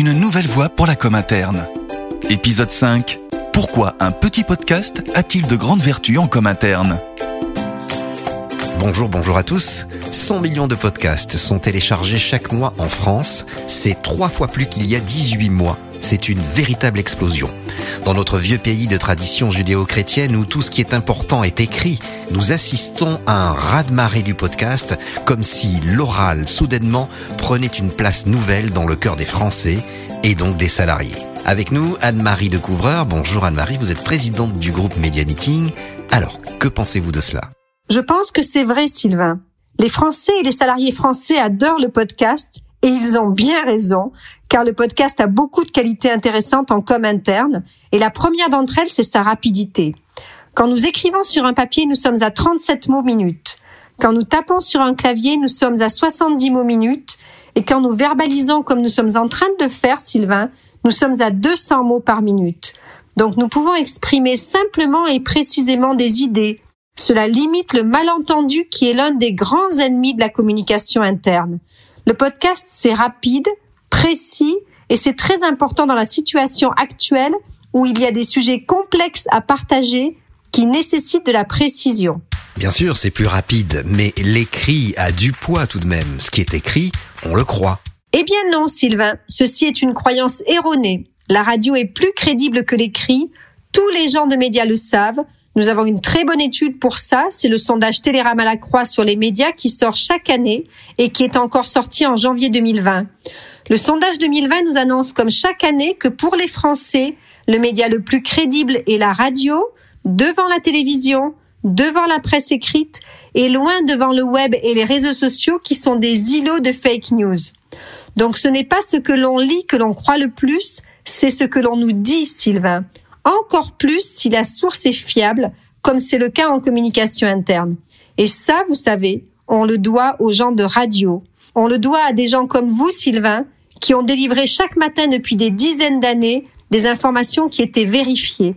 une nouvelle voie pour la com interne. Épisode 5. Pourquoi un petit podcast a-t-il de grandes vertus en com interne? Bonjour, bonjour à tous. 100 millions de podcasts sont téléchargés chaque mois en France. C'est trois fois plus qu'il y a 18 mois. C'est une véritable explosion. Dans notre vieux pays de tradition judéo-chrétienne où tout ce qui est important est écrit, nous assistons à un raz-de-marée du podcast, comme si l'oral, soudainement, prenait une place nouvelle dans le cœur des Français et donc des salariés. Avec nous, Anne-Marie de Couvreur. Bonjour Anne-Marie, vous êtes présidente du groupe Media Meeting. Alors, que pensez-vous de cela? Je pense que c'est vrai, Sylvain. Les Français et les salariés français adorent le podcast et ils ont bien raison, car le podcast a beaucoup de qualités intéressantes en com interne, et la première d'entre elles, c'est sa rapidité. Quand nous écrivons sur un papier, nous sommes à 37 mots minutes. Quand nous tapons sur un clavier, nous sommes à 70 mots minutes. Et quand nous verbalisons comme nous sommes en train de faire, Sylvain, nous sommes à 200 mots par minute. Donc nous pouvons exprimer simplement et précisément des idées. Cela limite le malentendu qui est l'un des grands ennemis de la communication interne. Le podcast, c'est rapide, précis et c'est très important dans la situation actuelle où il y a des sujets complexes à partager qui nécessitent de la précision. Bien sûr, c'est plus rapide, mais l'écrit a du poids tout de même. Ce qui est écrit, on le croit. Eh bien non, Sylvain, ceci est une croyance erronée. La radio est plus crédible que l'écrit. Tous les gens de médias le savent. Nous avons une très bonne étude pour ça, c'est le sondage Télérama la Croix sur les médias qui sort chaque année et qui est encore sorti en janvier 2020. Le sondage 2020 nous annonce comme chaque année que pour les Français, le média le plus crédible est la radio, devant la télévision, devant la presse écrite et loin devant le web et les réseaux sociaux qui sont des îlots de fake news. Donc ce n'est pas ce que l'on lit que l'on croit le plus, c'est ce que l'on nous dit, Sylvain encore plus si la source est fiable, comme c'est le cas en communication interne. Et ça, vous savez, on le doit aux gens de radio. On le doit à des gens comme vous, Sylvain, qui ont délivré chaque matin depuis des dizaines d'années des informations qui étaient vérifiées.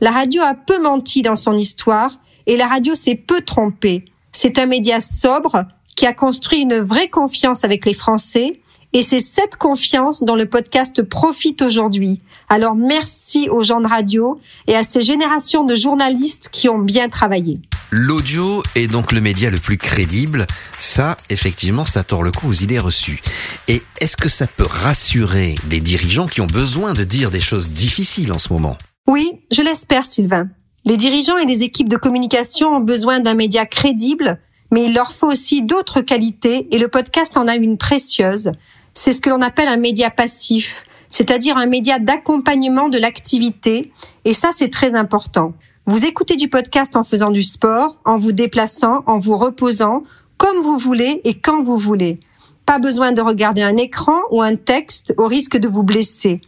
La radio a peu menti dans son histoire et la radio s'est peu trompée. C'est un média sobre qui a construit une vraie confiance avec les Français et c'est cette confiance dont le podcast profite aujourd'hui. Alors merci aux gens de radio et à ces générations de journalistes qui ont bien travaillé. L'audio est donc le média le plus crédible. Ça, effectivement, ça tord le coup aux idées reçues. Et est-ce que ça peut rassurer des dirigeants qui ont besoin de dire des choses difficiles en ce moment? Oui, je l'espère, Sylvain. Les dirigeants et les équipes de communication ont besoin d'un média crédible, mais il leur faut aussi d'autres qualités et le podcast en a une précieuse c'est ce que l'on appelle un média passif, c'est-à-dire un média d'accompagnement de l'activité, et ça c'est très important. Vous écoutez du podcast en faisant du sport, en vous déplaçant, en vous reposant, comme vous voulez et quand vous voulez. Pas besoin de regarder un écran ou un texte au risque de vous blesser.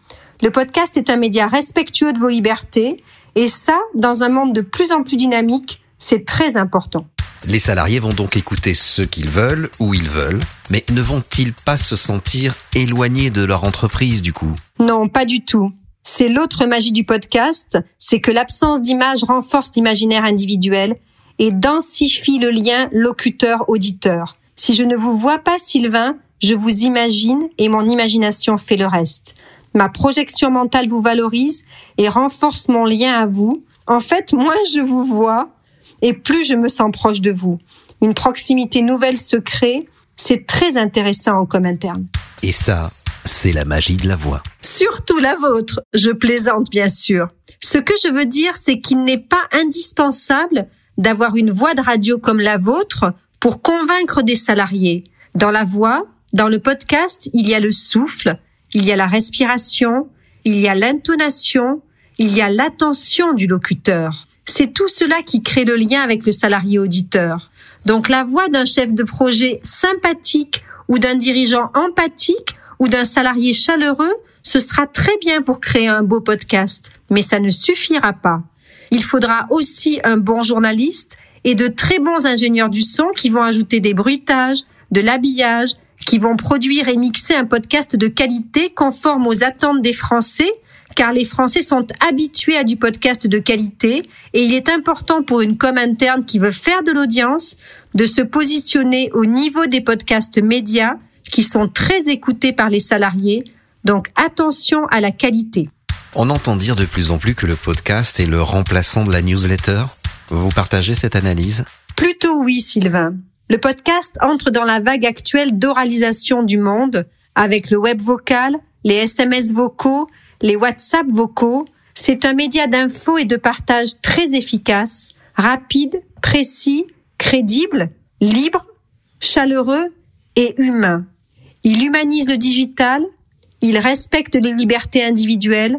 Le podcast est un média respectueux de vos libertés, et ça, dans un monde de plus en plus dynamique, c'est très important. Les salariés vont donc écouter ce qu'ils veulent, où ils veulent, mais ne vont-ils pas se sentir éloignés de leur entreprise du coup? Non, pas du tout. C'est l'autre magie du podcast, c'est que l'absence d'image renforce l'imaginaire individuel et densifie le lien locuteur-auditeur. Si je ne vous vois pas, Sylvain, je vous imagine et mon imagination fait le reste. Ma projection mentale vous valorise et renforce mon lien à vous. En fait, moins je vous vois, et plus je me sens proche de vous. Une proximité nouvelle se crée, c'est très intéressant en com interne. Et ça, c'est la magie de la voix. Surtout la vôtre, je plaisante bien sûr. Ce que je veux dire, c'est qu'il n'est pas indispensable d'avoir une voix de radio comme la vôtre pour convaincre des salariés. Dans la voix, dans le podcast, il y a le souffle, il y a la respiration, il y a l'intonation, il y a l'attention du locuteur. C'est tout cela qui crée le lien avec le salarié auditeur. Donc la voix d'un chef de projet sympathique ou d'un dirigeant empathique ou d'un salarié chaleureux, ce sera très bien pour créer un beau podcast, mais ça ne suffira pas. Il faudra aussi un bon journaliste et de très bons ingénieurs du son qui vont ajouter des bruitages, de l'habillage, qui vont produire et mixer un podcast de qualité conforme aux attentes des Français car les Français sont habitués à du podcast de qualité et il est important pour une com interne qui veut faire de l'audience de se positionner au niveau des podcasts médias qui sont très écoutés par les salariés, Donc attention à la qualité. On entend dire de plus en plus que le podcast est le remplaçant de la newsletter. Vous partagez cette analyse? Plutôt oui, Sylvain. Le podcast entre dans la vague actuelle d'oralisation du monde avec le web vocal, les SMS vocaux, les WhatsApp vocaux. C'est un média d'info et de partage très efficace, rapide, précis, crédible, libre, chaleureux et humain. Il humanise le digital, il respecte les libertés individuelles,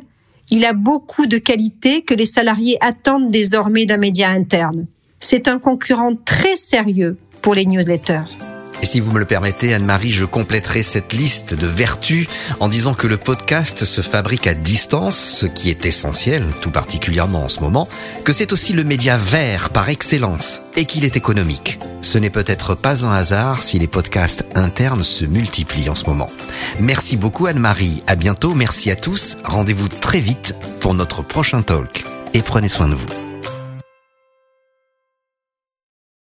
il a beaucoup de qualités que les salariés attendent désormais d'un média interne. C'est un concurrent très sérieux pour les newsletters. Et si vous me le permettez, Anne-Marie, je compléterai cette liste de vertus en disant que le podcast se fabrique à distance, ce qui est essentiel, tout particulièrement en ce moment, que c'est aussi le média vert par excellence et qu'il est économique. Ce n'est peut-être pas un hasard si les podcasts internes se multiplient en ce moment. Merci beaucoup Anne-Marie, à bientôt, merci à tous, rendez-vous très vite pour notre prochain talk et prenez soin de vous.